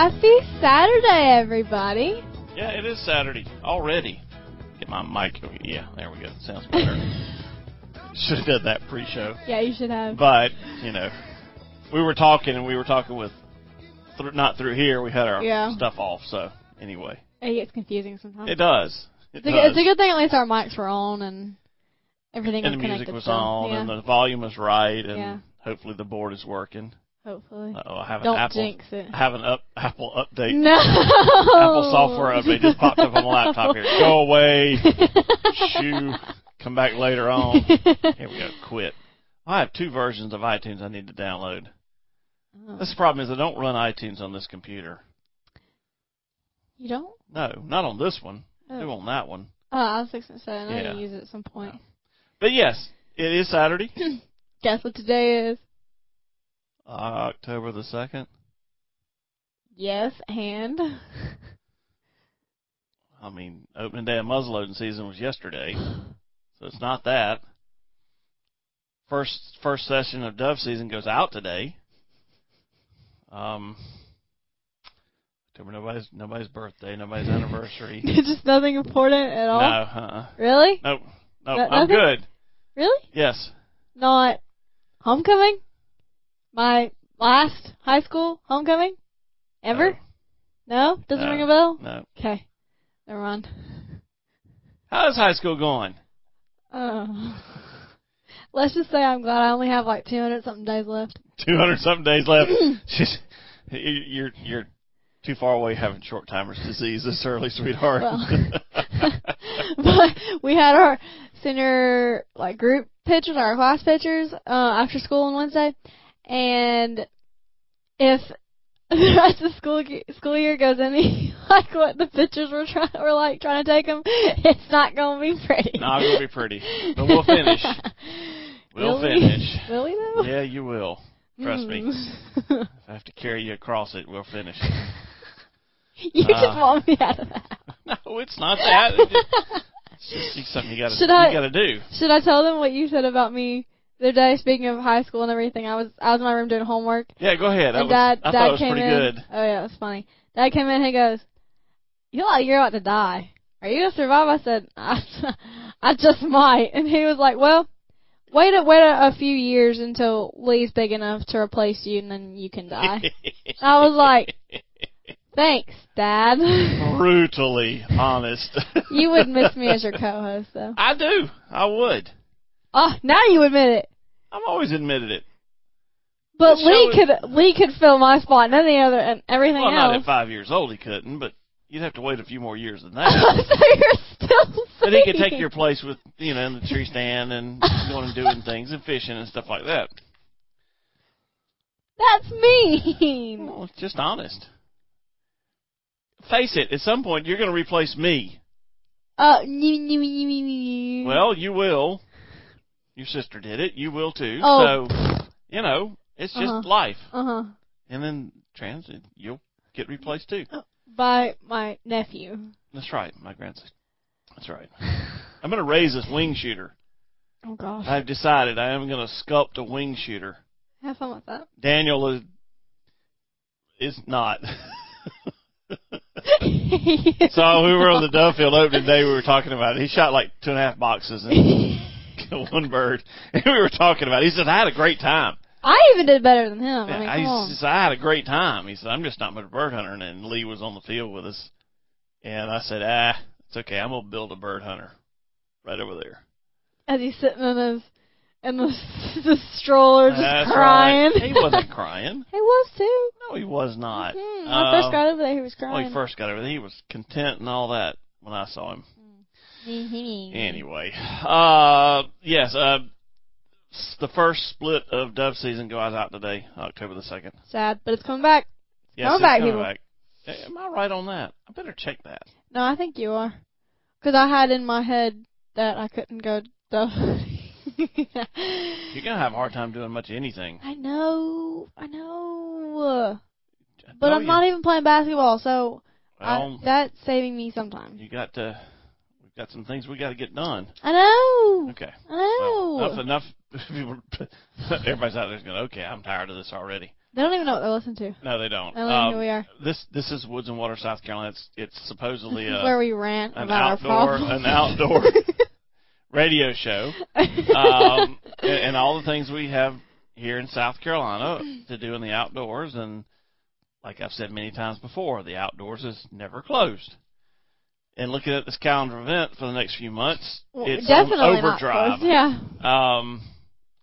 Happy Saturday, everybody. Yeah, it is Saturday already. Get my mic. Over. Yeah, there we go. Sounds better. should have done that pre-show. Yeah, you should have. But you know, we were talking and we were talking with th- not through here. We had our Yeah. stuff off. So anyway, It gets confusing sometimes. it does. It It's a, does. good, it's a good thing at least our mics were on and everything and the was music connected. was on yeah, and the volume was right and Yeah. hopefully the board is working. Hopefully. Oh, I have an Don't Apple. jinx it. I have an up, Apple update. No. Apple software update just popped up on my laptop here. Go away. Shoo. Come back later on. Here we go. Quit. I have two versions of iTunes I need to download. Oh. This problem is I don't run iTunes on this computer. You don't? No, not on this one. I do Oh. on that one. Oh, I was fixing to say I know Yeah. you use it at some point. But yes, it is Saturday, Guess what today is? Uh, October the second. Yes, and I mean, opening day of muzzleloading season was yesterday, so it's not that. First first session of dove season goes out today. Um, October nobody's nobody's birthday, nobody's anniversary. it's just nothing important at no, all. uh-uh. Really? nope, nope. No- I'm nothing? good. Really? Yes, Not homecoming? My last high school homecoming? Ever? No? Doesn't No. ring a bell? no. Okay. Never mind. How's high school going? Uh, let's just say I'm glad I only have like 200 something days left. Two hundred something days left. Just- you're you're too far away having short timers disease this early, sweetheart. Well. but we had our senior like group pictures, our class pictures, uh, after school on Wednesday, and if the rest of the school school year goes any like what the pictures were trying were like trying to take them, it's not gonna be pretty. Not gonna be pretty, but we'll finish. We'll Will we? finish. Will we though? Yeah, you will. Trust me. Mm. If I have to carry you across it, we'll finish. you just Uh, want me out of that. no, it's not that. It's just, it's just something you gotta Should you gotta do. Should I tell them what you said about me the other day? Speaking of high school and everything, I was I was in my room doing homework, Yeah, go ahead. That and was, dad it was came in. good. Oh yeah, it was funny. Dad came in and he goes, "You look like you're about to die. Are you gonna survive?" I said, "I, I just might." And he was like, "Well, wait a wait a, a few years until Lee's big enough to replace you, and then you can die." I was like, "Thanks, Dad." brutally honest. you wouldn't miss me as your co-host, though. I do. I would. Oh, now you admit it. I've always admitted it. But This Lee show could Lee could fill my spot and any other and everything else. Well, not else. at five years old, he couldn't, but you'd have to wait a few more years than that. so you're still but he could take your place with, you know, in the tree stand and going and doing things and fishing and stuff like that. That's mean. Well, it's just honest. Face it, at some point you're going to replace me. Uh. Well, you will. Your sister did it. You will too. Oh. So, you know, it's just Uh-huh. life. uh huh. And then transit, you'll get replaced too. By my nephew. That's right, my grandson. That's right. I'm going to raise this wing shooter. Oh gosh. I've decided I am going to sculpt a wing shooter. Have fun with that. Daniel is is not. so we were on the dove field opening day. We were talking about it. He shot like two and a half boxes and killed one bird. And we were talking about. it. He said I had a great time. I even did better than him. I mean, I, on. he says, I had a great time. He said I'm just not much of a bird hunter. And Lee was on the field with us, and I said, Ah, it's okay. I'm gonna build a bird hunter right over there. As he's sitting in his in the, the stroller just That's crying. right. He wasn't crying. he was too. No, he was not. Mhm. When I first Um, got over there, he was When crying. he first got over there, he was content and all that when I saw him. Anyway, uh, yes, uh, the first split of dove season goes out today, October the second. Sad, but it's coming back. Yes, Coming it's back, coming people. back. Am I right on that? I better check that. No, I think you are. Because I had in my head that I couldn't go dove. You're gonna have a hard time doing much of anything. I know, I know. But Oh, I'm you- not even playing basketball, so I, that's saving me some time. you got to. Got some things we got to get done. I know. Okay. I know. Well, enough. Enough. Everybody's out there going. Okay, I'm tired of this already. They don't even know what they listen to. No, they don't. They don't know Um, who we are. This this is Woods and Water, South Carolina. It's it's supposedly a, where we rant an about outdoor our problems. an outdoor radio show, um, and, and all the things we have here in South Carolina to do in the outdoors. And like I've said many times before, the outdoors is never closed. And looking at this calendar event for the next few months, Well, it's definitely on not overdrive. Yeah. Um,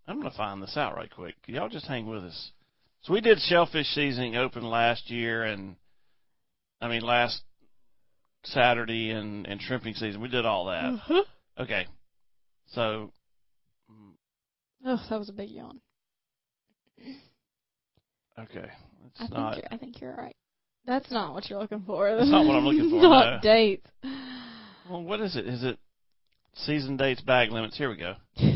I'm gonna find this out right quick. Y'all just hang with us. So we did shellfish seasoning open last year, and I mean last Saturday and and shrimping season. We did all that. Mhm. Okay, so Oh, that was a big yawn. okay, I it's think not. you're, I think you're right. That's not what you're looking for. That's not what I'm looking for, not no. dates. Well, what is it? Is it season dates, bag limits? Here we go.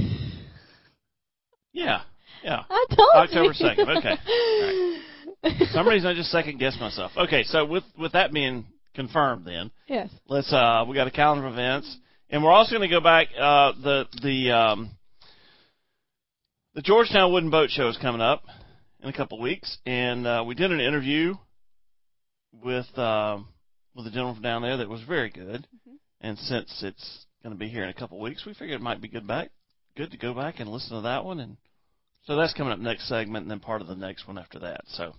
Yeah, yeah. I told October you. 2nd, okay. For some reason I just second guessed myself. Okay, so with with that being confirmed, then. yes. let's uh we got a calendar of events and we're also going to go back uh the the um the Georgetown Wooden Boat Show is coming up in a couple of weeks and uh we did an interview with um with a gentleman from down there that was very good. And since it's going to be here in a couple of weeks we figured it might be good back good to go back and listen to that one. And so that's coming up next segment and then part of the next one after that. So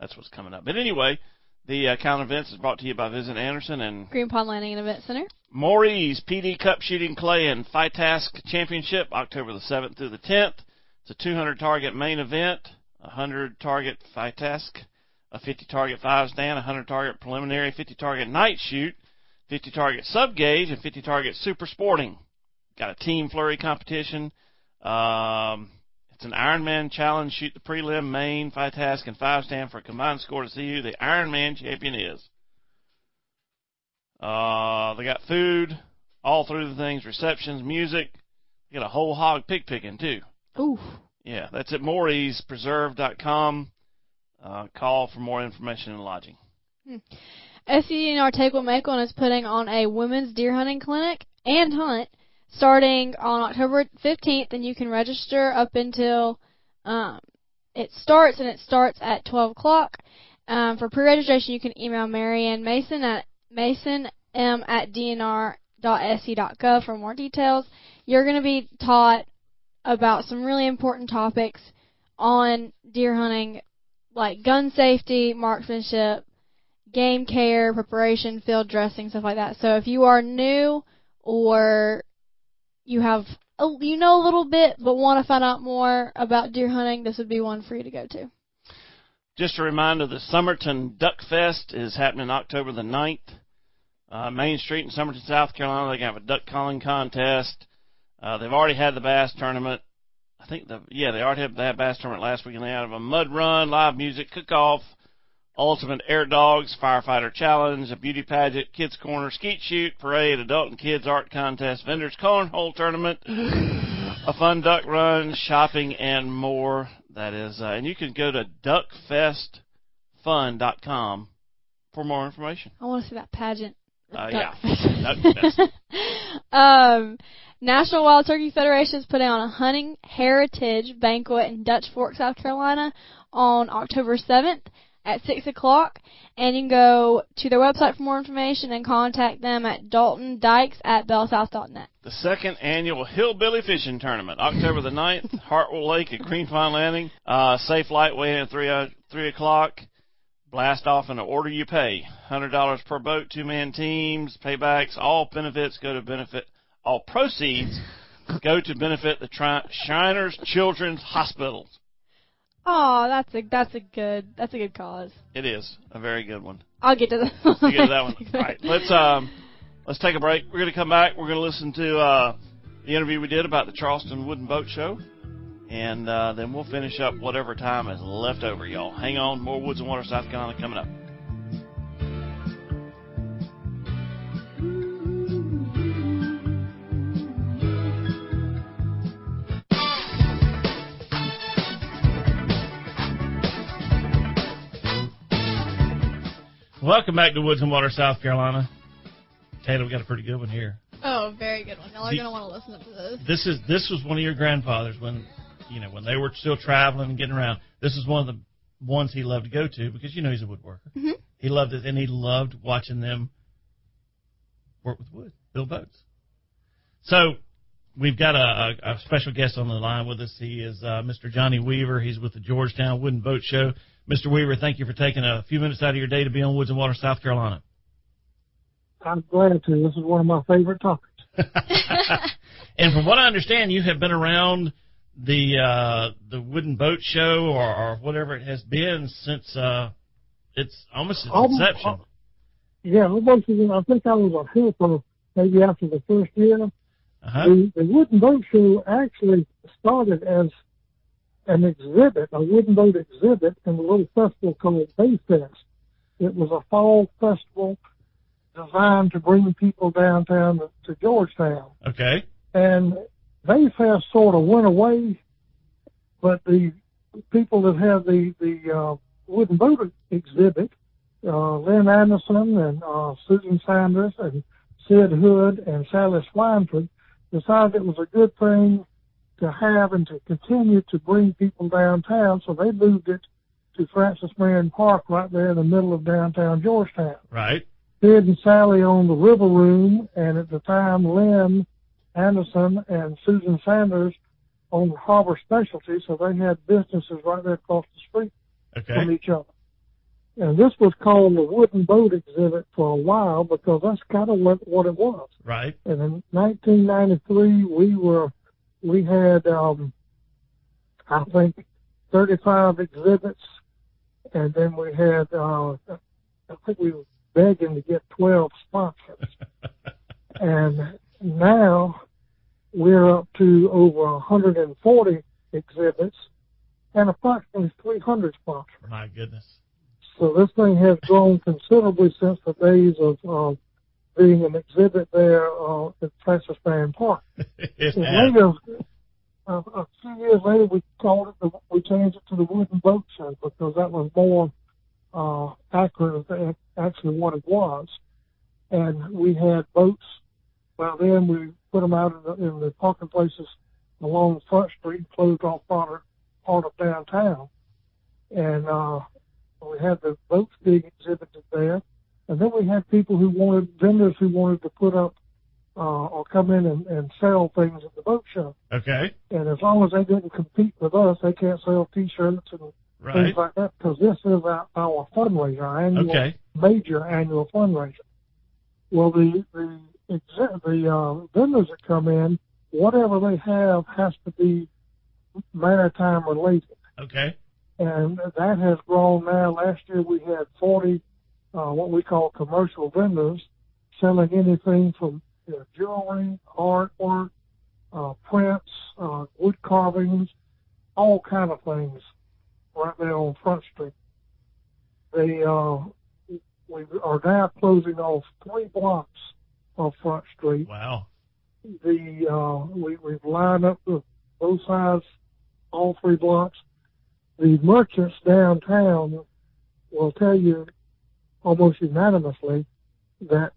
that's what's coming up. But anyway the uh, calendar events is brought to you by Visit Anderson and Green Pond Landing and Event Center. Moree's PD Cup Shooting Clay and FITASC Championship, October the 7th through the 10th. It's a 200 target main event, 100 target FITASC, a 50 target five stand, a 100 target preliminary, 50 target night shoot, 50 target sub gauge, and 50 target super sporting. Got a team flurry competition. Um, it's an Ironman challenge. Shoot the prelim, main, five Task, and five stand for a combined score to see who the Ironman champion is. Uh, they got food all through the things, receptions, music. They got a whole hog pig picking too. Ooh. Yeah, that's at Maury'sPreserve.com. Uh, call for more information and lodging. SCDNR Take One Make One is putting on a women's deer hunting clinic and hunt starting on October 15th, and you can register up until um, it starts, and it starts at 12 o'clock. Um, for pre-registration, you can email Marianne Mason at masonm at dnr.sc.gov for more details. You're going to be taught about some really important topics on deer hunting, like gun safety, marksmanship, game care, preparation, field dressing, stuff like that. So if you are new or you have a, you know a little bit but want to find out more about deer hunting, this would be one for you to go to. Just a reminder, the Summerton Duck Fest is happening October the 9th. Uh, Main Street in Summerton, South Carolina. They're going to have a duck calling contest. Uh, they've already had the bass tournament. I think the yeah they already had that bass tournament last week, and they had a mud run, live music, cook off, ultimate air dogs, firefighter challenge, a beauty pageant, kids corner, skeet shoot, parade, adult and kids art contest, vendors cornhole tournament, a fun duck run, shopping, and more. That is, uh, and you can go to duckfestfun.com for more information. I want to see that pageant. Uh, Duck yeah. Fest. Duck Fest. um, National Wild Turkey Federation is putting on a hunting heritage banquet in Dutch Fork, South Carolina on October 7th at 6 o'clock. And you can go to their website for more information and contact them at Dalton Dykes at bellsouth.net. The second annual Hillbilly Fishing Tournament, October the 9th, Hartwell Lake at Green Pond Landing. Uh, safe light weigh in at 3, uh, 3 o'clock. Blast off in the order you pay. $100 per boat, two man teams, paybacks, all benefits go to benefit, all proceeds go to benefit the Tri- Shriners Children's Hospitals. Oh, that's a that's a good that's a good cause. It is a very good one. I'll get to that. We'll get to that one. All right, let's um, Let's take a break. We're going to come back. We're going to listen to uh, the interview we did about the Charleston Wooden Boat Show. And uh, then we'll finish up whatever time is left over, y'all. Hang on. More Woods and Water, South Carolina coming up. Welcome back to Woods and Water, South Carolina. Taylor, we got a pretty good one here. Oh, very good one. Y'all are going to want to listen to this. This is this was one of your grandfathers when you know when they were still traveling and getting around. This is one of the ones he loved to go to because you know he's a woodworker. Mhm. He loved it and he loved watching them work with wood, build boats. So we've got a, a, a special guest on the line with us. He is uh, Mr. Johnny Weaver. He's with the Georgetown Wooden Boat Show. Mr. Weaver, thank you for taking a few minutes out of your day to be on Woods and Water, South Carolina. I'm glad to. This is one of my favorite topics. and from what I understand, you have been around the uh, the wooden boat show or, or whatever it has been since uh, it's almost its inception. uh, Yeah, almost. I think I was a helper maybe after the first year. Uh-huh. The, the wooden boat show actually started as an exhibit, a wooden boat exhibit, in a little festival called Bayfest. It was a fall festival designed to bring people downtown to, to Georgetown. Okay. and Bayfest sort of went away, but the people that had the the uh, wooden boat exhibit, uh, Lynn Anderson and uh, Susan Sanders and Sid Hood and Sally Swineford decided it was a good thing to have and to continue to bring people downtown, so they moved it to Francis Marion Park right there in the middle of downtown Georgetown. Right. Sid and Sally owned the River Room, and at the time, Lynn Anderson and Susan Sanders owned Harbor Specialty, so they had businesses right there across the street from each other. And this was called the Wooden Boat Exhibit for a while because that's kind of what, what it was. Right. And in 1993, we were, we had, um, I think, 35 exhibits, and then we had, uh, I think we were begging to get 12 sponsors. and now we're up to over 140 exhibits and approximately 300 sponsors. My goodness. So this thing has grown considerably since the days of uh, being an exhibit there uh, at Francis Marion Park. later, uh, a few years later, we called it, the, we changed it to the Wooden Boat Show because that was more uh, accurate of actually what it was. And we had boats. Well, then we put them out in the, in the parking places along Front Street closed off part of, part of downtown. And uh, we had the boats being exhibited there. And then we had people who wanted, vendors who wanted to put up uh, or come in and, and sell things at the boat show. Okay. And as long as they didn't compete with us, they can't sell T-shirts and Right. things like that because this is our, our fundraiser, our annual Okay. major annual fundraiser. Well, the the the uh, vendors that come in, whatever they have has to be maritime related, Okay. And that has grown now. Last year we had 40 uh, what we call commercial vendors selling anything from you know, jewelry, artwork, uh, prints, uh, wood carvings, all kind of things right there on Front Street. They uh, we are now closing off three blocks of Front Street. Wow. The uh, we we've lined up the both sides, all three blocks. The merchants downtown will tell you almost unanimously that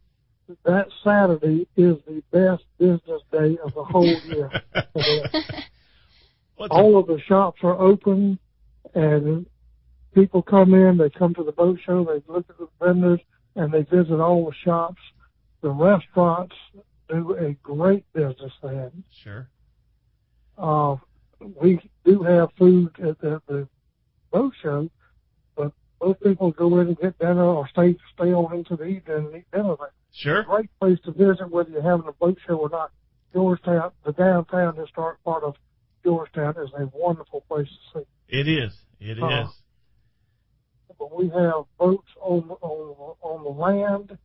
that Saturday is the best business day of the whole year. for them What's a- all of the shops are open and people come in, they come to the boat show, they look at the vendors and they visit all the shops. The restaurants do a great business then. sure. Uh, we do have food at the, the boat show, but most people go in and get dinner or stay stay on into the evening and eat dinner there. Sure. Great place to visit whether you're having a boat show or not. Georgetown, the downtown historic part of Georgetown is a wonderful place to see. It is. It is. Uh, But we have boats on on on the land,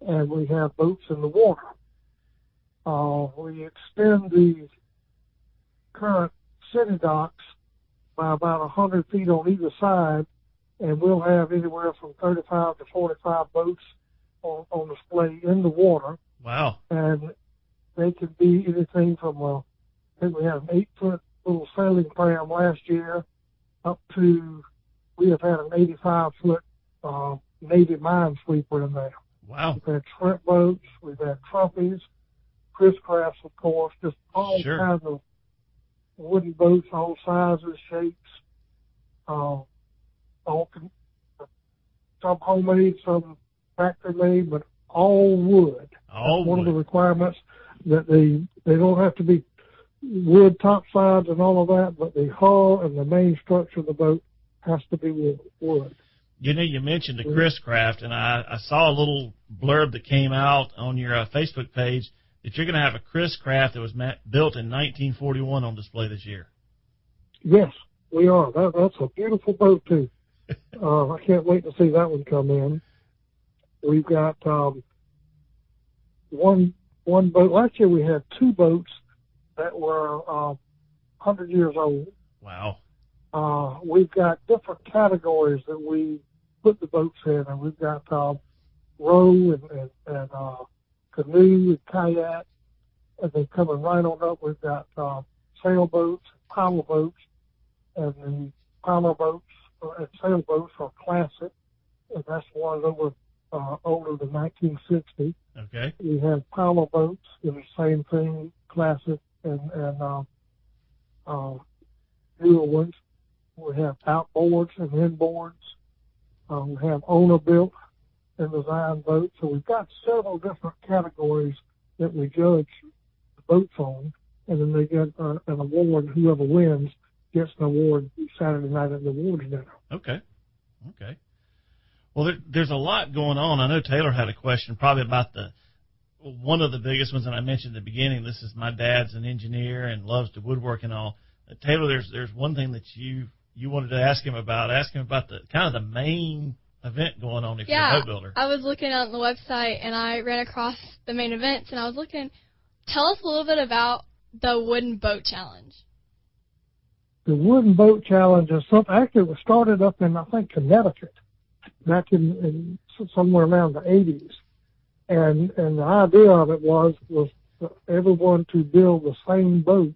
and we have boats in the water. Uh, we extend the current city docks by about 100 feet on either side, and we'll have anywhere from 35 to 45 boats on, on display in the water, Wow. and they could be anything from a, I think we had an eight foot little sailing pram last year up to, we have had an 85 foot, uh, Navy minesweeper in there. Wow. We've had shrimp boats, we've had trumpies, Chris crafts, of course, just all Sure. kinds of wooden boats, all sizes, shapes, uh, all con- some homemade, some factory made, but all wood. All That's one of the requirements that they they don't have to be wood top sides and all of that, but the hull and the main structure of the boat has to be wood. wood. You know, you mentioned the Chris Craft, and I, I saw a little blurb that came out on your uh, Facebook page that you're going to have a Chris Craft that was built in 1941 on display this year. Yes, we are. That, that's a beautiful boat too. uh, I can't wait to see that one come in. We've got um, one one boat. Last year we had two boats that were uh, 100 years old. Wow. Uh, we've got different categories that we put the boats in, and we've got uh, row and, and, and uh, canoe and kayak, and then coming right on up, we've got uh, sailboats, power boats, and the power boats uh, and sailboats are classic, and that's one over uh, older than 1960. Okay. We have power boats, and the same thing, classic and and uh, uh, newer ones. We have outboards and inboards. Uh, we have owner built and design boats. So we've got several different categories that we judge the boats on, and then they get uh, an award. Whoever wins gets an award Saturday night at the awards dinner. Okay. Okay. Well, there, there's a lot going on. I know Taylor had a question probably about the one of the biggest ones that I mentioned at the beginning. This is my dad's an engineer and loves to woodwork and all. Uh, Taylor, there's there's one thing that you you wanted to ask him about. Ask him about the kind of the main event going on if Yeah, you're a boat builder. I was looking on the website and I ran across the main events and I was looking. Tell us a little bit about the wooden boat challenge. the wooden boat challenge is something actually it was started up in I think Connecticut back in, in somewhere around the 80s, and and the idea of it was was for everyone to build the same boat,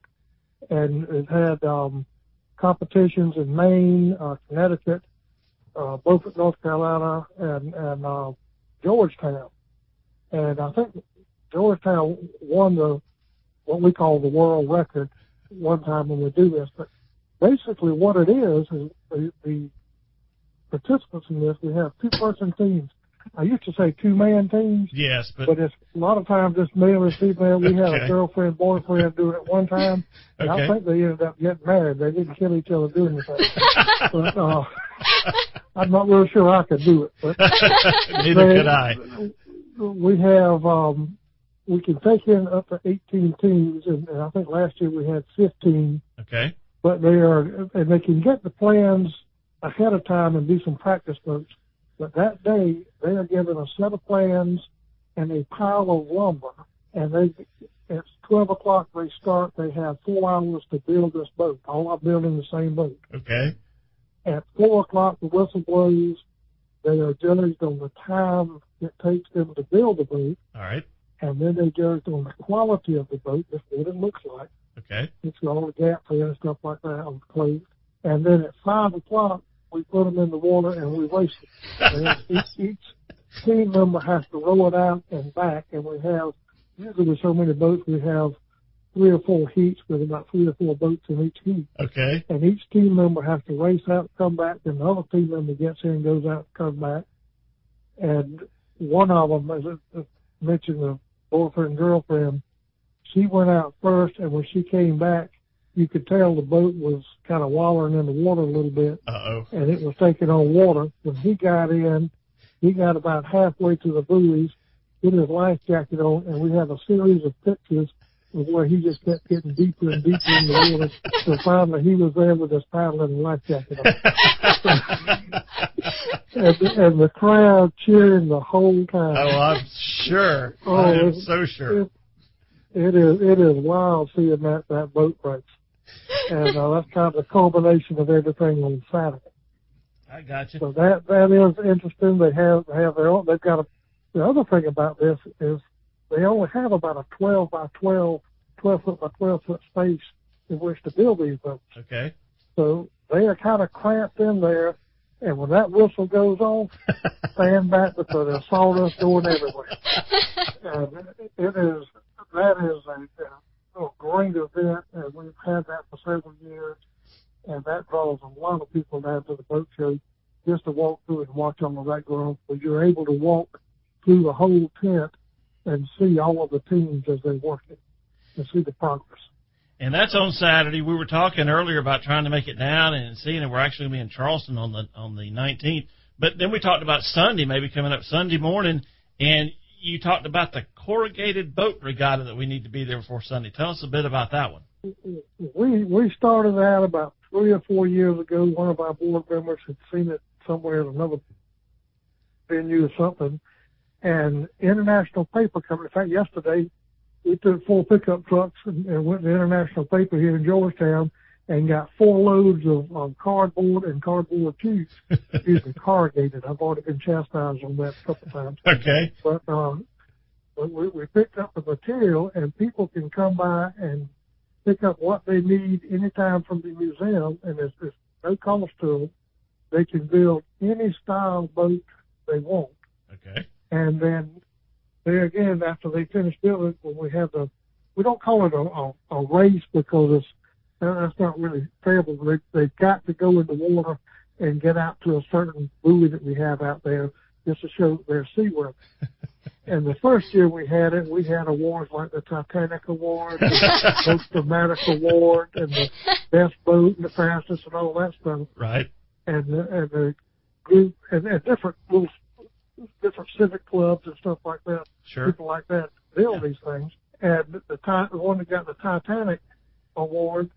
and it had um, competitions in Maine, uh, Connecticut, uh, Beaufort, North Carolina, and and uh, Georgetown, and I think Georgetown won the what we call the world record one time when we do this, but basically what it is is the, the participants in this we have two person teams. I used to say two man teams, yes, but, but it's a lot of times it's male and female. We had a girlfriend boyfriend doing it one time, and Okay. I think they ended up getting married. They didn't kill each other doing anything. but uh, I'm not really sure I could do it. But neither they- could I. we have um we can take in up to 18 teams and, and I think last year we had 15 Okay. but they are and they can get the plans ahead of time and do some practice boats but that day they are given a set of plans and a pile of lumber and they at 12 o'clock they start they have four hours to build this boat all are building the same boat Okay. At four o'clock the whistle blows they are judged on the time it takes them to build the boat All right. and then they judged on the quality of the boat, just what it looks like. Okay. It's got all the gaps in and stuff like that on the clothes. And then at five o'clock, we put them in the water and we race them. And each, each team member has to row it out and back, and we have usually with so many boats, we have three or four heats with about three or four boats in each heat. Okay. And each team member has to race out, come back, then the other team member gets in, and goes out, comes back. And one of them, as I mentioned, the boyfriend and girlfriend, she went out first, and when she came back, you could tell the boat was kind of wallowing in the water a little bit, Uh oh. and it was taking on water. When he got in, he got about halfway to the buoys, put his life jacket on, and we have a series of pictures where he just kept getting deeper and deeper in the water. So finally he was there with his paddle and life jacket on. and, the, and the crowd cheering the whole time. Oh, I'm sure. Oh, I am so sure. It, it is it is wild seeing that that boat race, and uh, that's kind of the culmination of everything on Saturday. I got you. So that that is interesting. They have have their own. They've got a. The other thing about this is they only have about a 12 by 12, 12 foot by 12 foot space in which to build these boats. Okay. So they are kind of cramped in there, and when that whistle goes off, stand back because there's sawdust going everywhere. And it is that is a, a great event, and we've had that for several years, and that draws a lot of people down to the boat show just to walk through and watch all of that go on. Because you're able to walk through the whole tent and see all of the teams as they work it and see the progress. And that's on Saturday. We were talking earlier about trying to make it down and seeing it. We're actually going to be in Charleston on the on the 19th. But then we talked about Sunday, maybe coming up Sunday morning, and you talked about the corrugated boat regatta that we need to be there for Sunday. Tell us a bit about that one. we we started that about three or four years ago. One of our board members had seen it somewhere at another venue or something, and International Paper Company. In fact, yesterday we took four pickup trucks and, and went to International Paper here in Georgetown and got four loads of, cardboard and cardboard tubes. Me, corrugated. I've already been chastised on that a couple times. Okay. But um, but we, we picked up the material, and people can come by and pick up what they need anytime from the museum, and there's, there's no cost to them. They can build any style boat they want, Okay. And then there again, after they finish building, when we have the, we don't call it a, a, a race because it's that's not really fair, but they, they've got to go in the water and get out to a certain buoy that we have out there just to show their seaworthy. And the first year we had it, we had awards like the Titanic Award, the Most Dramatic Award, and the Best Boat and the Fastest and all that stuff. Right. And the, and the group and, and different little different civic clubs and stuff like that. Sure. People like that build these things. And the Ti- the one that got the Titanic Award,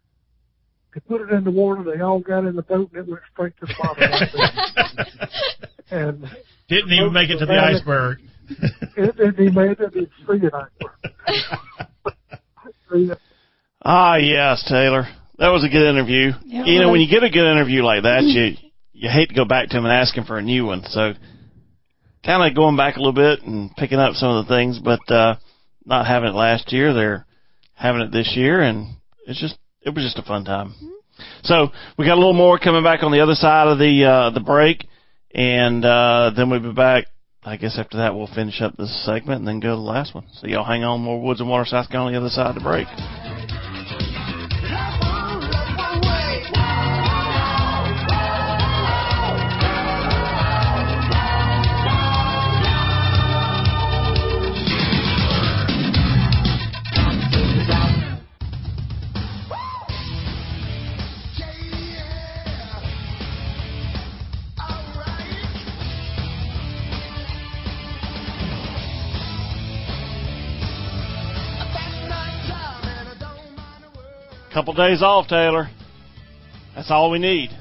they put it in the water. They all got in the boat and it went straight to the bottom. like that. and Didn't even make it to the Dramatic- iceberg. it didn't even make it. It's free tonight. Ah, yes, Taylor. That was a good interview. Yeah, you know, when you get a good interview like that, you you hate to go back to him and ask him for a new one. So, kind of going back a little bit and picking up some of the things, but uh, not having it last year. They're having it this year, and it's just it was just a fun time. So we got a little more coming back on the other side of the uh, the break, and uh, then we'll be back. I guess after that we'll finish up this segment and then go to the last one. So y'all hang on, more Woods and Water South Carolina on the other side of the break. Couple days off, Taylor. That's all we need.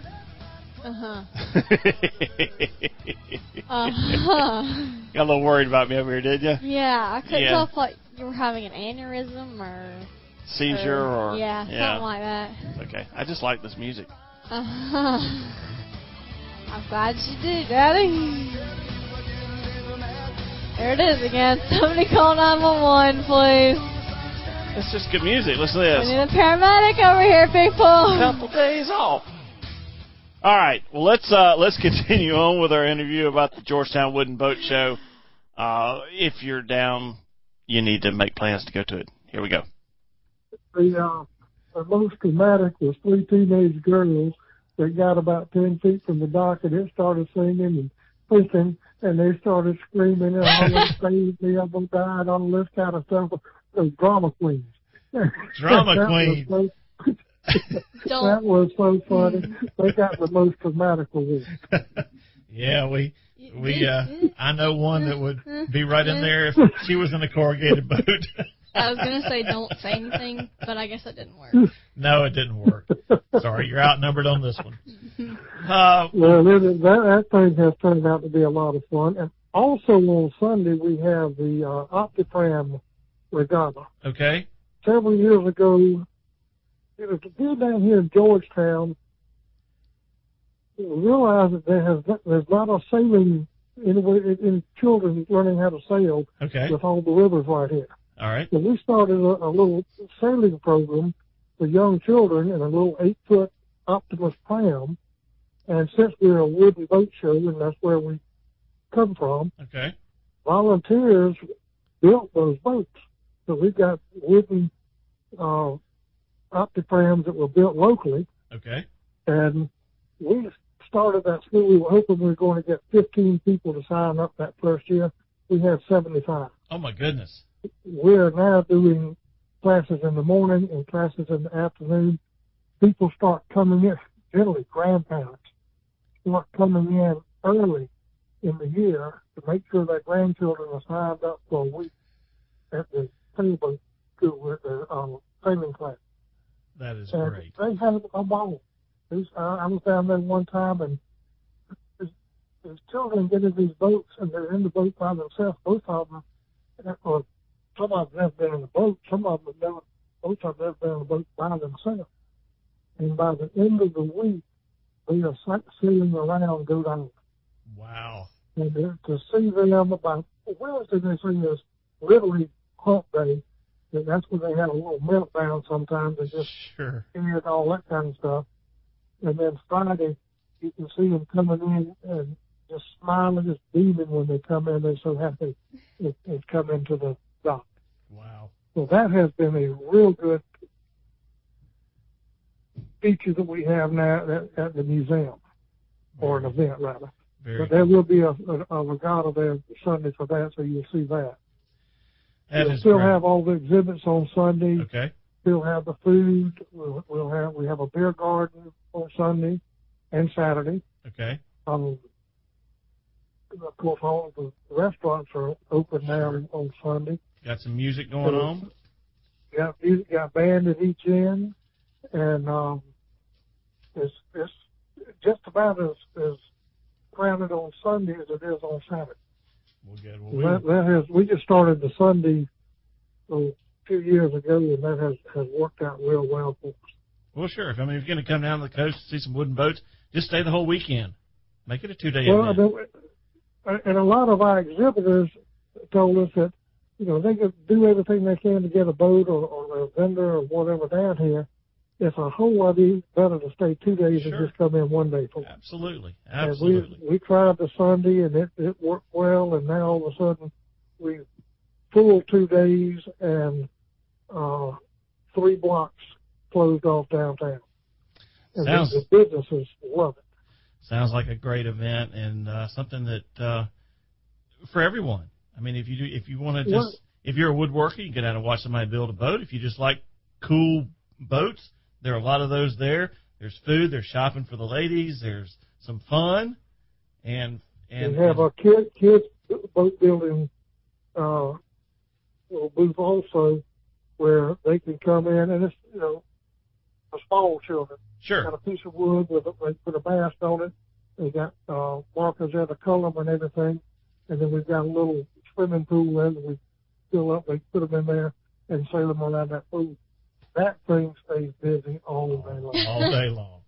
Uh huh. Got Uh huh. Got a little worried about me over here, did you? Yeah, I couldn't Yeah. tell if like you were having an aneurysm or Seizure or yeah, something like that. Okay, I just like this music. Uh huh. I'm glad you did, Daddy. There it is again. Somebody call 911, please. It's just good music. Listen to this. We this. need a paramedic over here, people. Couple days off. All right. Well, let's uh, let's continue on with our interview about the Georgetown Wooden Boat Show. Uh, if you're down, you need to make plans to go to it. Here we go. the uh, the most dramatic was three teenage girls that got about ten feet from the dock and it started singing and pushing and they started screaming and all this save me, I'm gonna die and all this kind of stuff. Those drama queens. Drama That was queen. so- that was so funny. They got the most dramatic award. yeah, we we uh I know one that would be right in there if she was in a corrugated boat. I was gonna say don't say anything, but I guess it didn't work. No, it didn't work. Sorry, you're outnumbered on this one. Uh, Well, that, that, that thing has turned out to be a lot of fun. And also on Sunday, we have the uh, Optipram Regatta. okay. Several years ago, it was a deal down here in Georgetown. We realized that there has there's not a sailing anywhere in, in children learning how to sail Okay. with all the rivers right here. All right. So we started a, a little sailing program for young children in a little eight foot Optimus pram. And since we're a wooden boat show and that's where we come from, Okay. volunteers built those boats. So we've got wooden uh, Optiprams that were built locally. Okay. And we started that school. We were hoping we were going to get 15 people to sign up that first year. We had 75 Oh my goodness. we're now doing classes in the morning and classes in the afternoon. People start coming in, generally grandparents, start coming in early in the year to make sure their grandchildren are signed up for a week at the sailboat school with the um, sailing class. That is And great. they had a ball. These, uh, I was down there one time and these, these children get in these boats and they're in the boat by themselves. Both of them, or some of them have been in the boat. Some of them have never, both of them have been in the boat by themselves. And by the end of the week, they are sailing around Goat Island. Wow. And to to see them about Wednesday, they see is literally hump day. That's when they have a little meltdown sometimes. They just Sure. and all that kind of stuff. And then Friday, you can see them coming in and just smiling, just beaming when they come in. They're so happy it come into the dock. Wow. So that has been a real good feature that we have now at, at the museum, or an event rather. Very But there cool. will be a, a, a regatta there Sunday for that, so you'll see that. That we'll still great. have all the exhibits on Sunday. Okay. We'll have the food. We'll, we'll have we have a beer garden on Sunday and Saturday. Okay. Um, of course, all of the restaurants are open now on Sunday. Got some music going So- on. Got music, got band at each end, and um, it's it's just about as as crowded on Sunday as it is on Saturday. Well, we, That, that has we just started the Sunday a few years ago, and that has has worked out real well for us. well, sure. If I mean, if you're going to come down to the coast to see some wooden boats, just stay the whole weekend. Make it a two day Well, I event. mean, and a lot of our exhibitors told us that, you know, they could do everything they can to get a boat or, or a vendor or whatever down here. It's a whole lot better to stay two days Sure. and just come in one day for it. Absolutely. And Absolutely. we we tried the Sunday and it it worked well, and now all of a sudden we full two days and uh three blocks closed off downtown. And the- Sounds- the businesses love it. Sounds like a great event and uh, something that uh, for everyone. I mean, if you do, if you want to just, Well- if you're a woodworker, you can get out and watch somebody build a boat. If you just like cool boats, there are a lot of those there. There's food. There's shopping for the ladies. There's some fun, and and we have a kid kids boat building uh little booth also where they can come in and it's you know for small children. sure. Got a piece of wood with a they put a mast on it. They got uh markers there to color 'em and everything. And then we've got a little swimming pool there that we fill up, they put them in there and sail them around that pool. That thing stays busy all day long. all day long.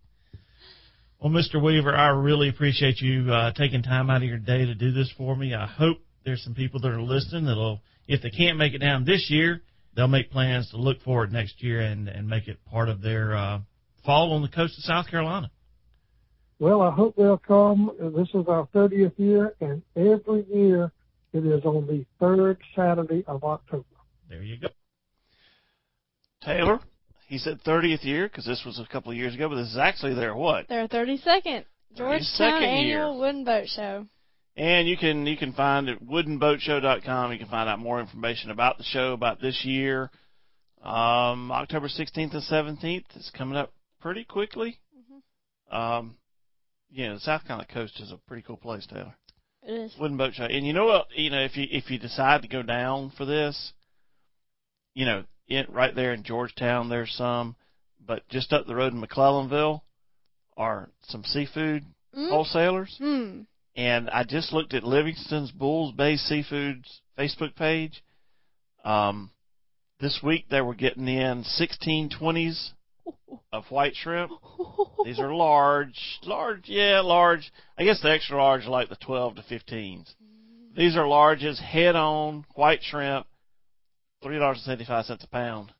Well, Mr. Weaver, I really appreciate you uh, taking time out of your day to do this for me. I hope there's some people that are listening that'll, if they can't make it down this year, they'll make plans to look forward next year and, and make it part of their uh, fall on the coast of South Carolina. Well, I hope they'll come. This is our 30th year, and every year it is on the third Saturday of October. There you go. Taylor, he said 30th year because this was a couple of years ago, but this is actually their what? Their 32nd Georgetown 32nd Annual year. Wooden Boat Show. And you can you can find it at woodenboatshow.com. You can find out more information about the show about this year. Um, October 16th and 17th is coming up pretty quickly. Mhm. Um, yeah, the South Carolina coast is a pretty cool place, Taylor. It is. Wooden boat show. And you know what? You know if you if you decide to go down for this, you know, in, right there in Georgetown, there's some, but just up the road in McClellanville are some seafood Mm. wholesalers. Mm. And I just looked at Livingston's Bulls Bay Seafood's Facebook page. Um, this week they were getting in 1620s of white shrimp. These are large, large, yeah, large. I guess the extra large are like the 12 to 15s. These are larges, head-on white shrimp, three dollars and seventy-five cents a pound.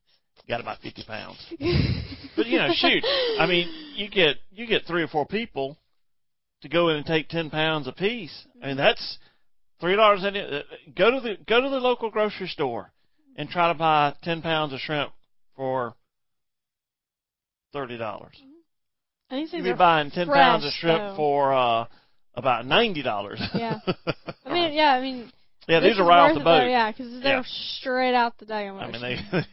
Got about 50 pounds. But you know, shoot, I mean, you get you get three or four people to go in and take 10 pounds a piece. I mean, that's three dollars. uh, Go to the go to the local grocery store and try to buy 10 pounds of shrimp for thirty dollars. And You'd things be are buying 10 fresh, pounds of shrimp though. for uh about ninety dollars. Yeah. I mean, yeah, I mean. Yeah, this these are right off the boat. Though, yeah, because they're Yeah. straight out the daggone I mean,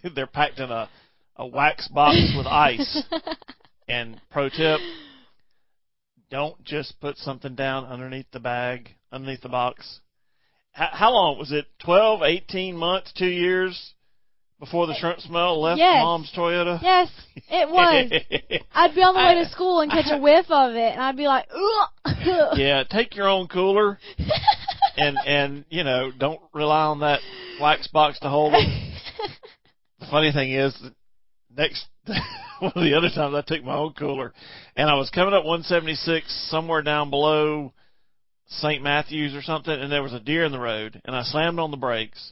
they they're packed in a a wax box with ice. And pro tip: don't just put something down underneath the bag, underneath the box. How, how long was it? Twelve, eighteen months, two years before the uh, shrimp smell left Yes. Mom's Toyota. yes, it was. I'd be on the way to school and catch a whiff of it, and I'd be like, ugh. yeah, take your own cooler, and and you know don't rely on that wax box to hold them. The funny thing is, next one of the other times I took my own cooler, and I was coming up 176 somewhere down below St. Matthews or something, and there was a deer in the road, and I slammed on the brakes,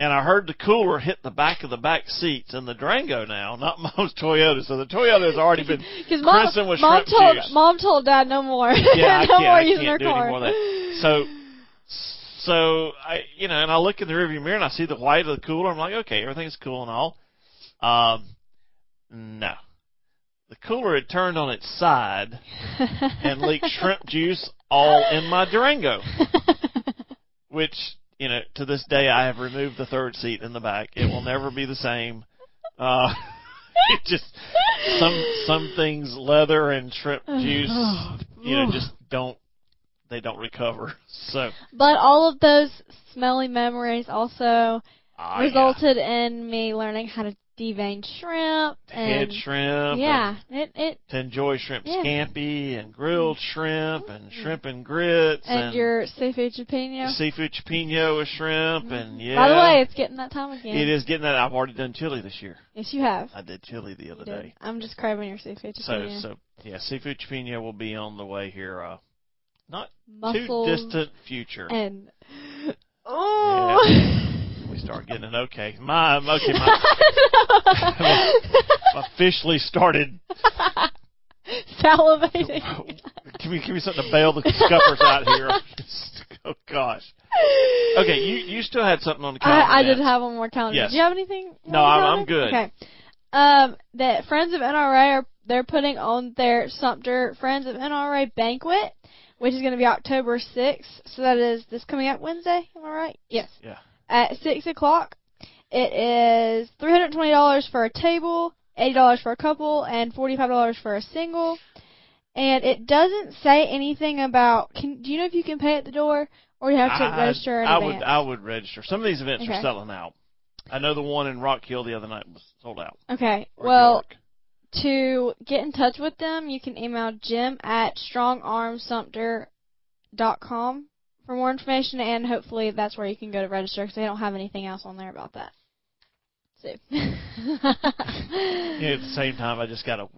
and I heard the cooler hit the back of the back seats in the Durango now, not Mom's Toyota. So the Toyota has already been Because mom, with mom shrimp told juice. mom told dad no more. Yeah, I no can't, more I using do car. any more of that. So, so I, you know, and I look in the rearview mirror and I see the white of the cooler. I'm like, okay, everything's cool and all. Um, no, the cooler had turned on its side and leaked shrimp juice all in my Durango, which you know, to this day I have removed the third seat in the back. It will never be the same. Uh, it just some some things leather and shrimp juice, you know, just don't they don't recover. So But all of those smelly memories also ah, resulted in me learning how to devein shrimp yeah. head shrimp, yeah, it it and to enjoy shrimp Yeah. scampi and grilled shrimp and shrimp and grits and, your seafood jalapeno. seafood cioppino with shrimp and yeah. By the way, it's getting that time again. it is getting that. I've already done chili this year. Yes, you have. I did chili the other day. I'm just craving your seafood So jalapeno. so yeah, seafood cioppino will be on the way here. Uh, not too distant future. and oh. we start getting an okay. My okay, my, officially started. Salivating. Give me give me something to bail the scuppers out here. oh gosh. Okay, you you still had something on the calendar. I, I did have one more calendar. Yes. Do you have anything? No, I'm- I'm good. Okay. Um, that Friends of NRA are they're putting on their Sumter Friends of NRA banquet, which is going to be October sixth. So that is this coming up Wednesday. Am I right? Yes. Yeah. At six o'clock. It is three hundred twenty dollars for a table, eighty dollars for a couple, and forty five dollars for a single. And it doesn't say anything about. Can do you know if you can pay at the door or you have to I, register in I advance? would I would register. Some of these events Okay. are selling out. I know the one in Rock Hill the other night was sold out. Okay. Or Well, York. To get in touch with them, you can email Jim at strongarmsumter.com for more information, and hopefully that's where you can go to register because they don't have anything else on there about that. So. yeah, at the same time, I just got to.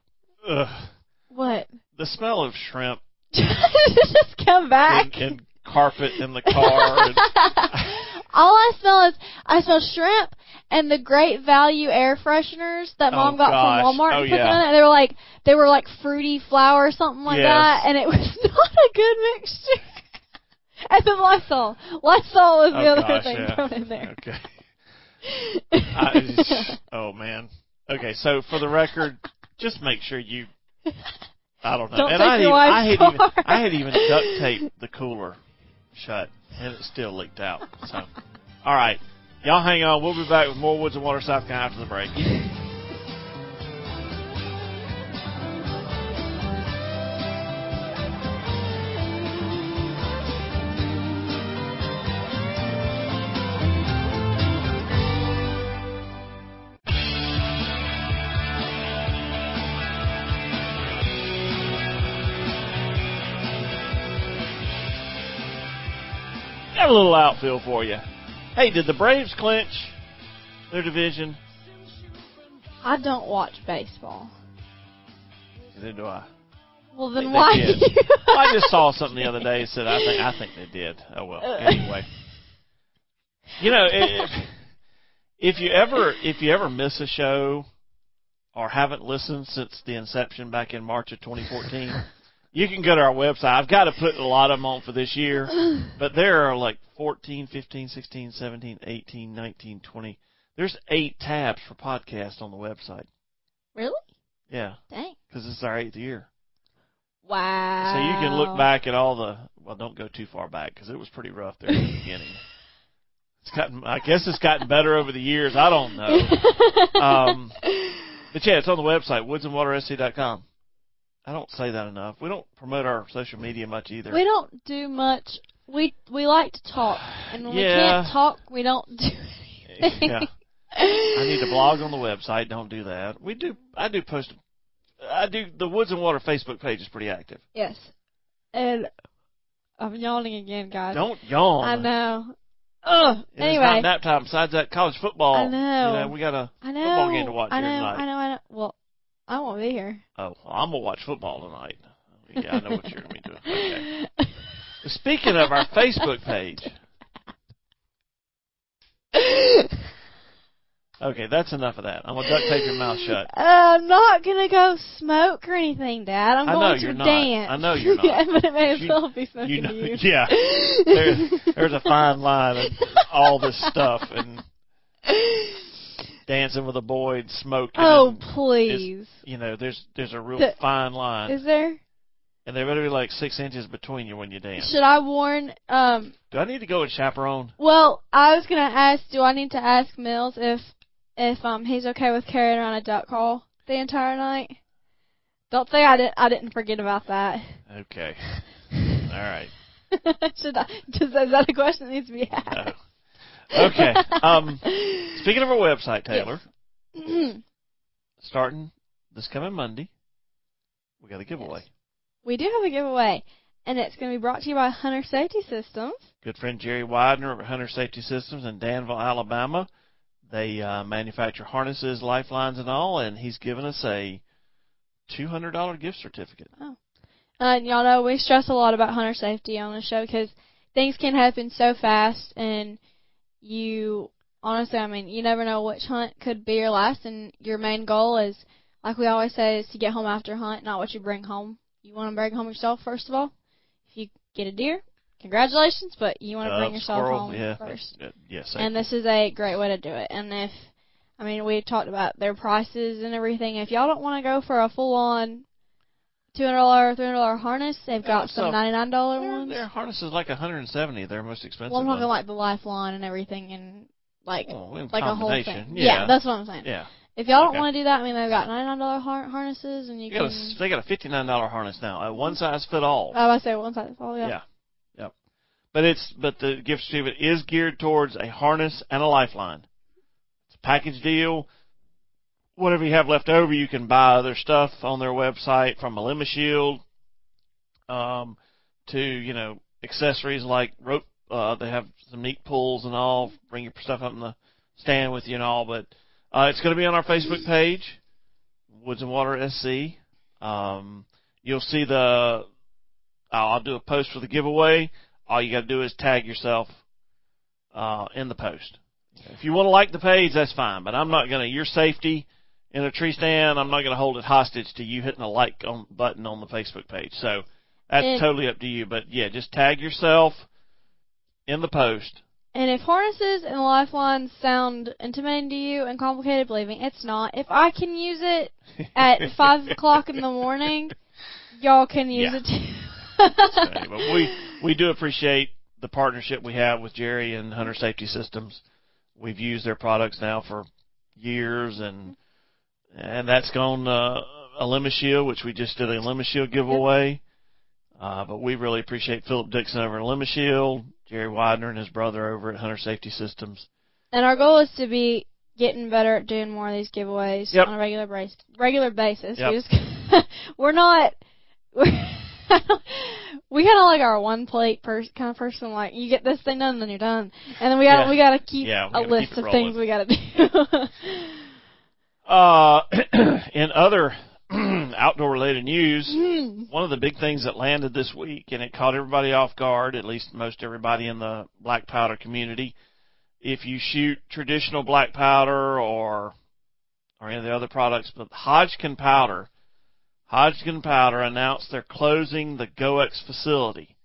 What? the smell of shrimp Just come back. and, and carpet in the car. And, All I smell is I smell shrimp and the Great Value air fresheners that Oh, Mom got gosh. from Walmart. Oh, them yeah. in it. They were like they were like fruity flower or something like Yes. that, and it was not a good mixture. and then Lysol. Lysol was oh, the Oh, other gosh, thing yeah. thrown in there. okay. I just, oh man. Okay, so for the record, just make sure you. I don't know. Don't and take I even, I had even. I had even duct taped the cooler shut, and it still leaked out. So, all right, y'all hang on. We'll be back with more Woods and Water South Carolina after the break. Got a little outfield for you. Hey, did the Braves clinch their division? I don't watch baseball. Neither do I. Well, then why? did. do I just saw something the other day that said I think I think they did. Oh well. Uh. Anyway, you know, if you ever if you ever miss a show or haven't listened since the inception back in March of 2014, you can go to our website. I've got to put a lot of them on for this year, but there are like 14, 15, 16, 17, 18, 19, 20. There's eight tabs for podcasts on the website. Really? Yeah, Dang. because it's our eighth year. Wow. So you can look back at all the. Well, don't go too far back because it was pretty rough there in the beginning. It's gotten. I guess it's gotten better over the years. I don't know. Um, but yeah, it's on the website woodsandwatersc.com. I don't say that enough. We don't promote our social media much either. we don't do much. We we like to talk, and when we can't talk, we don't do anything. Yeah. I need to blog on the website. Don't do that. We do. I do post. I do. The Woods and Water Facebook page is pretty active. Yes. And I'm yawning again, guys. Don't yawn. I know. Ugh. And Anyway. It's not nap time. Besides that, college football. I know. You know, we got a I know. football game to watch I know. here tonight. I know. I know. Well, I won't be here. Oh, well, I'm gonna watch football tonight. Yeah, I know what you're gonna be doing. Okay. Speaking of our Facebook page. Okay, that's enough of that. I'm gonna duct tape your mouth shut. Uh, I'm not gonna go smoke or anything, Dad. I'm I know going you're to not. dance. I know you're not. yeah, but it may as well be smoking You know, you. yeah. There, there's a fine line of all this stuff and dancing with a boy and smoking. oh, and please. you know, there's there's a real The- fine line, Is there? and there better be like six inches between you when you dance. Should I warn? Um. Do I need to go with chaperone? Well, I was gonna ask. Do I need to ask Mills if if um he's okay with carrying around a duck call the entire night? Don't think I didn't. I didn't forget about that. Okay. All right. Should I? Does, is that a question that needs to be asked? No. Okay. Um, speaking of our website, Taylor, Yes. starting this coming Monday, we got a giveaway. we do have a giveaway, and it's going to be brought to you by Hunter Safety Systems. Good friend Jerry Widener of Hunter Safety Systems in Danville, Alabama. They uh, manufacture harnesses, lifelines, and all, and he's given us a two hundred dollar gift certificate. Uh, and y'all know we stress a lot about hunter safety on the show because things can happen so fast, and you honestly, I mean, you never know which hunt could be your last, and your main goal is, like we always say, is to get home after a hunt, not what you bring home. You want to bring home yourself first of all. If you get a deer, congratulations, but you want to bring yourself squirrel, home yeah, first. uh, yes, And this is a great way to do it. And if, I mean, we talked about their prices and everything. If y'all don't want to go for a full on two hundred dollar, three hundred dollar harness, they've got Yeah, some ninety nine dollar ones. their harness is like a 170. They're most expensive. Well, I'm talking like the lifeline and everything, and like Oh, in like a whole thing. Yeah. that's what I'm saying. yeah. If y'all don't Okay. want to do that, I mean, they've got ninety nine dollar har- harnesses, and you got, can. a, they got a $59 harness now. A one size fit all. Oh, I say one size all. Yeah. Yeah. Yep. But it's but the gift certificate is geared towards a harness and a lifeline. It's a package deal. Whatever you have left over, you can buy other stuff on their website from a Shield um, to you know accessories like rope. Uh, they have some neat pulls and all. Bring your stuff up in the stand with you and all. But uh, it's going to be on our Facebook page, Woods and Water SC. Um, you'll see the I'll, I'll do a post for the giveaway. All you got to do is tag yourself uh, in the post. If you want to like the page, that's fine. But I'm not going to. Your safety in a tree stand, I'm not going to hold it hostage to you hitting a like on, button on the Facebook page. So that's And- totally up to you. But yeah, just tag yourself in the post. And if harnesses and lifelines sound intimidating to you and complicated, believe me, it's not. If I can use it at five o'clock in the morning, y'all can use Yeah. it too. Anyway, we we do appreciate the partnership we have with Jerry and Hunter Safety Systems. We've used their products now for years, and and that's gone uh, a Lima Shield, which we just did a Lima Shield giveaway. Uh, but we really appreciate Philip Dixon over at Lima Shield, Jerry Widener and his brother over at Hunter Safety Systems. And our goal is to be getting better at doing more of these giveaways Yep. on a regular base, regular basis. Yep. We just, we're not we're, we kind of like our one plate pers- kind of person. Like you get this thing done, and then you're done. And then we got Yeah. we got to keep Yeah, a list keep of things we got to do. Uh, in other outdoor related news, Hmm. one of the big things that landed this week, and it caught everybody off guard, at least most everybody in the black powder community. If you shoot traditional black powder or or any of the other products, but Hodgdon Powder, Hodgdon Powder announced they're closing the GoEx facility.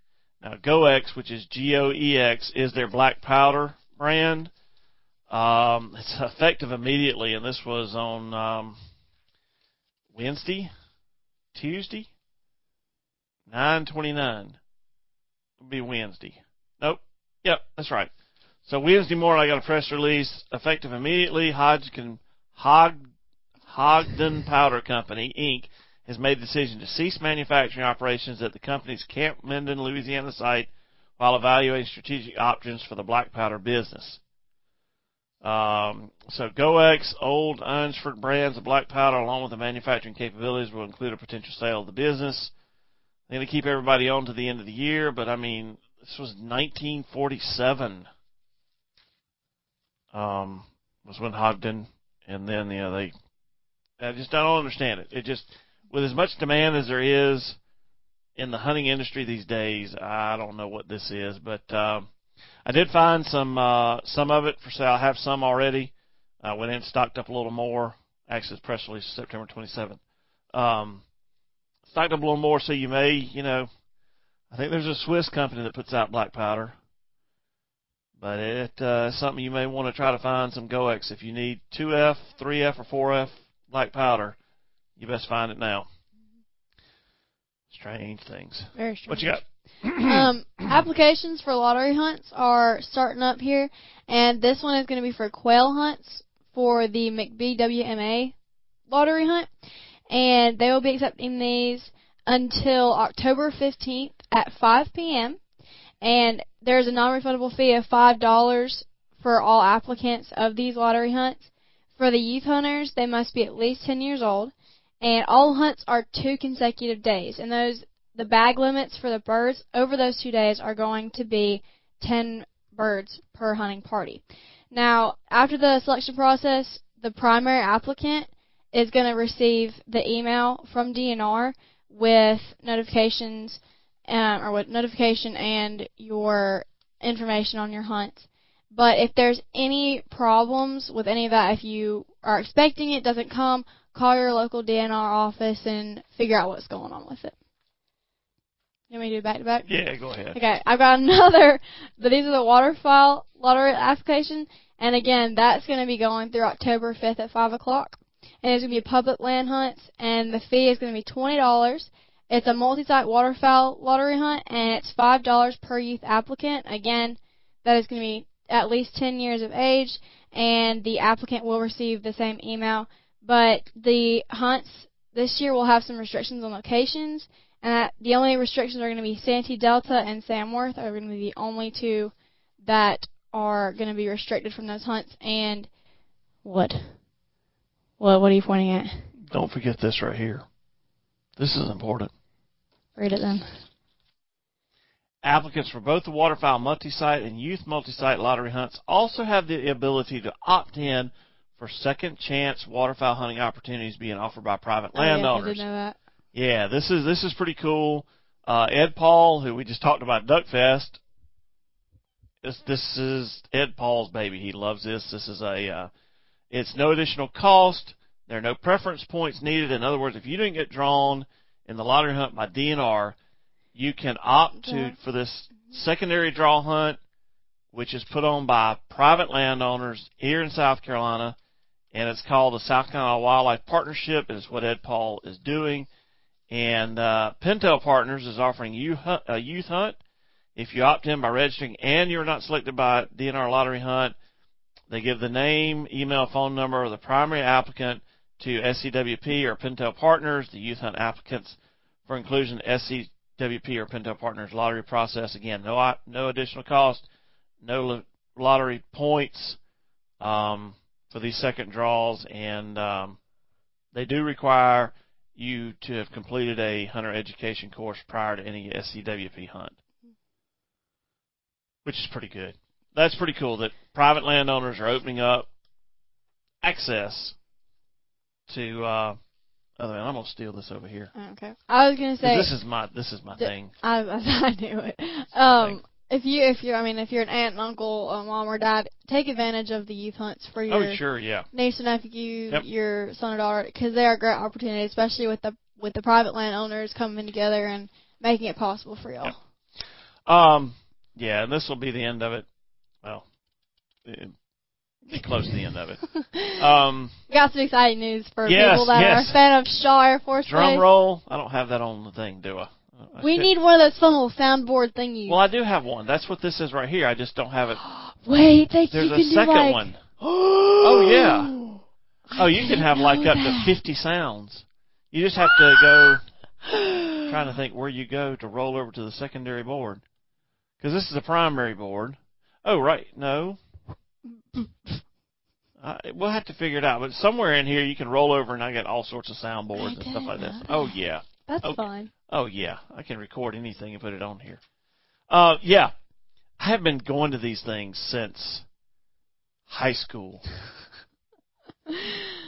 Now, GoEx, which is G-O-E-X, is their black powder brand. Um, it's effective immediately, and this was on um, Wednesday, Tuesday, nine twenty nine. It'll be Wednesday. Nope. Yep, that's right. So Wednesday morning, I got a press release effective immediately. Hodgdon Hog Hodgdon Powder Company Inc. has made the decision to cease manufacturing operations at the company's Camp Minden, Louisiana site while evaluating strategic options for the black powder business. Um, so GoEx, old Eynsford brands of black powder, along with the manufacturing capabilities, will include a potential sale of the business. They're going to keep everybody on to the end of the year, but I mean, this was 1947. Um, was when Hodgdon, and then you know they. I just I don't understand it. It just with as much demand as there is in the hunting industry these days, I don't know what this is, but. Um, I did find some uh, some of it for sale. I have some already. I went in stocked up a little more. Actually, it's press release September 27th. Um, stocked up a little more, so you may, you know, I think there's a Swiss company that puts out black powder, but it uh, is something you may want to try to find some GoEx if you need 2F, 3F, or 4F black powder. You best find it now. Strange things. Very strange. What you got? Um, applications for lottery hunts are starting up here, and this one is going to be for quail hunts for the McBWMA lottery hunt, and they will be accepting these until October 15th at 5 p.m. And there's a non-refundable fee of five dollars for all applicants of these lottery hunts. For the youth hunters, they must be at least 10 years old, and all hunts are two consecutive days, and those the bag limits for the birds over those two days are going to be 10 birds per hunting party. Now, after the selection process, the primary applicant is going to receive the email from DNR with notifications um, or with notification and your information on your hunts. But if there's any problems with any of that, if you are expecting it doesn't come, call your local DNR office and figure out what's going on with it. You want me to do back to back? Yeah, go ahead. Okay, I've got another. These are the waterfowl lottery application, and again, that's going to be going through October 5th at 5 o'clock. And it's going to be a public land hunts, and the fee is going to be twenty dollars. It's a multi-site waterfowl lottery hunt, and it's five dollars per youth applicant. Again, that is going to be at least 10 years of age, and the applicant will receive the same email. But the hunts this year will have some restrictions on locations, and that the only restrictions are going to be Santee Delta and Samworth are going to be the only two that are going to be restricted from those hunts. And what? What? What are you pointing at? Don't forget this right here. This is important. Read it then. Applicants for both the waterfowl multi-site and youth multi-site lottery hunts also have the ability to opt in for second chance waterfowl hunting opportunities being offered by private Oh, yes, I landowners. did know that. Yeah, this is this is pretty cool. Uh, Ed Paul, who we just talked about at Duck Fest, this this is Ed Paul's baby. He loves this. This is a uh, it's no additional cost. There are no preference points needed. In other words, if you didn't get drawn in the lottery hunt by DNR, you can opt to for this secondary draw hunt, which is put on by private landowners here in South Carolina, and it's called the South Carolina Wildlife Partnership. And It is what Ed Paul is doing. And uh, Pintail Partners is offering you a youth hunt. If you opt in by registering and you're not selected by DNR Lottery Hunt, they give the name, email, phone number of the primary applicant to SCWP or Pintail Partners. The youth hunt applicants for inclusion in SCWP or Pintail Partners lottery process. Again, no no additional cost, no lottery points um, for these second draws, and um, they do require you to have completed a hunter education course prior to any SCWP hunt, which is pretty good. That's pretty cool that private landowners are opening up access to. Uh, man, I'm gonna steal this over here. Okay. I was gonna say This is my this is my thing. I, I knew it. Um, if you if you're I mean if you're an aunt, and uncle, a mom or dad, take advantage of the youth hunts for your Oh sure, yeah. niece or nephew, Yep. your son or daughter, because they are a great opportunity, especially with the with the private landowners coming together and making it possible for y'all. Yep. Um, yeah, and this will be the end of it. Well, it, be close to the end of it. Um, we got some exciting news for Yes, people that yes. are a fan of Shaw Air Force drum Base. roll. I don't have that on the thing, do I? I We should- need one of those fun little soundboard thingies. Well, I do have one. That's what this is right here. I just don't have it. Wait, they, There's you a can do second like, one. Oh yeah. Oh, you can have like up to 50 sounds. You just have to go. trying to think where you go to roll over to the secondary board, because this is a primary board. Oh right, no. Uh, we'll have to figure it out, but somewhere in here you can roll over, and I got all sorts of soundboards and stuff like this. Oh yeah. That's Okay. fun. Oh yeah, I can record anything and put it on here. Uh, yeah, I have been going to these things since high school, and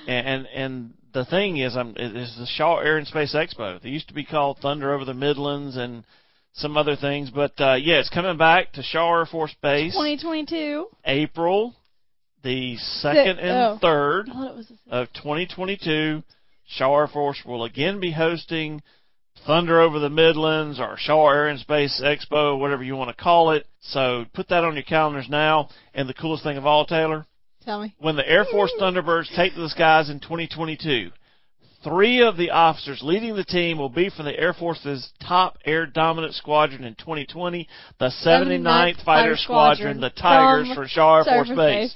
and, and the thing is, I'm it is the Shaw Air and Space Expo. They used to be called Thunder Over the Midlands and some other things, but uh, yeah, it's coming back to Shaw Air Force Base, 2022. April the second and oh. third I thought it was the of 2022, Shaw Air Force will again be hosting Thunder Over the Midlands or Shaw Air and Space Expo, whatever you want to call it. So put that on your calendars now. And the coolest thing of all, Taylor, Tell me. when the Air Force Thunderbirds take to the skies in 2022, three of the officers leading the team will be from the Air Force's top air dominant squadron in 2020, the 79th Fighter Squadron, the Tigers from from Shaw Air Force Surface Base.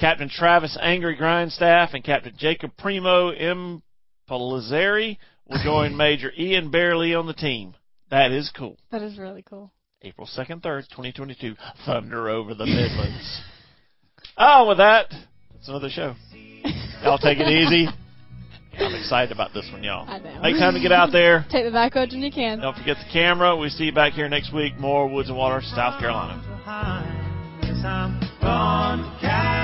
Captain Travis Angry Grindstaff and Captain Jacob Primo M. Palizzari will join Major Ian Barely on the team. That is cool. That is really cool. April 2nd, 3rd, 2022. Thunder over the Midlands. oh, with that, it's another show. Y'all take it easy. I'm excited about this one, y'all. I know. Make time to get out there. Take the back roads when you can. Don't forget the camera. We see you back here next week. More Woods and Water, South Carolina. Yes, I'm gone to Carolina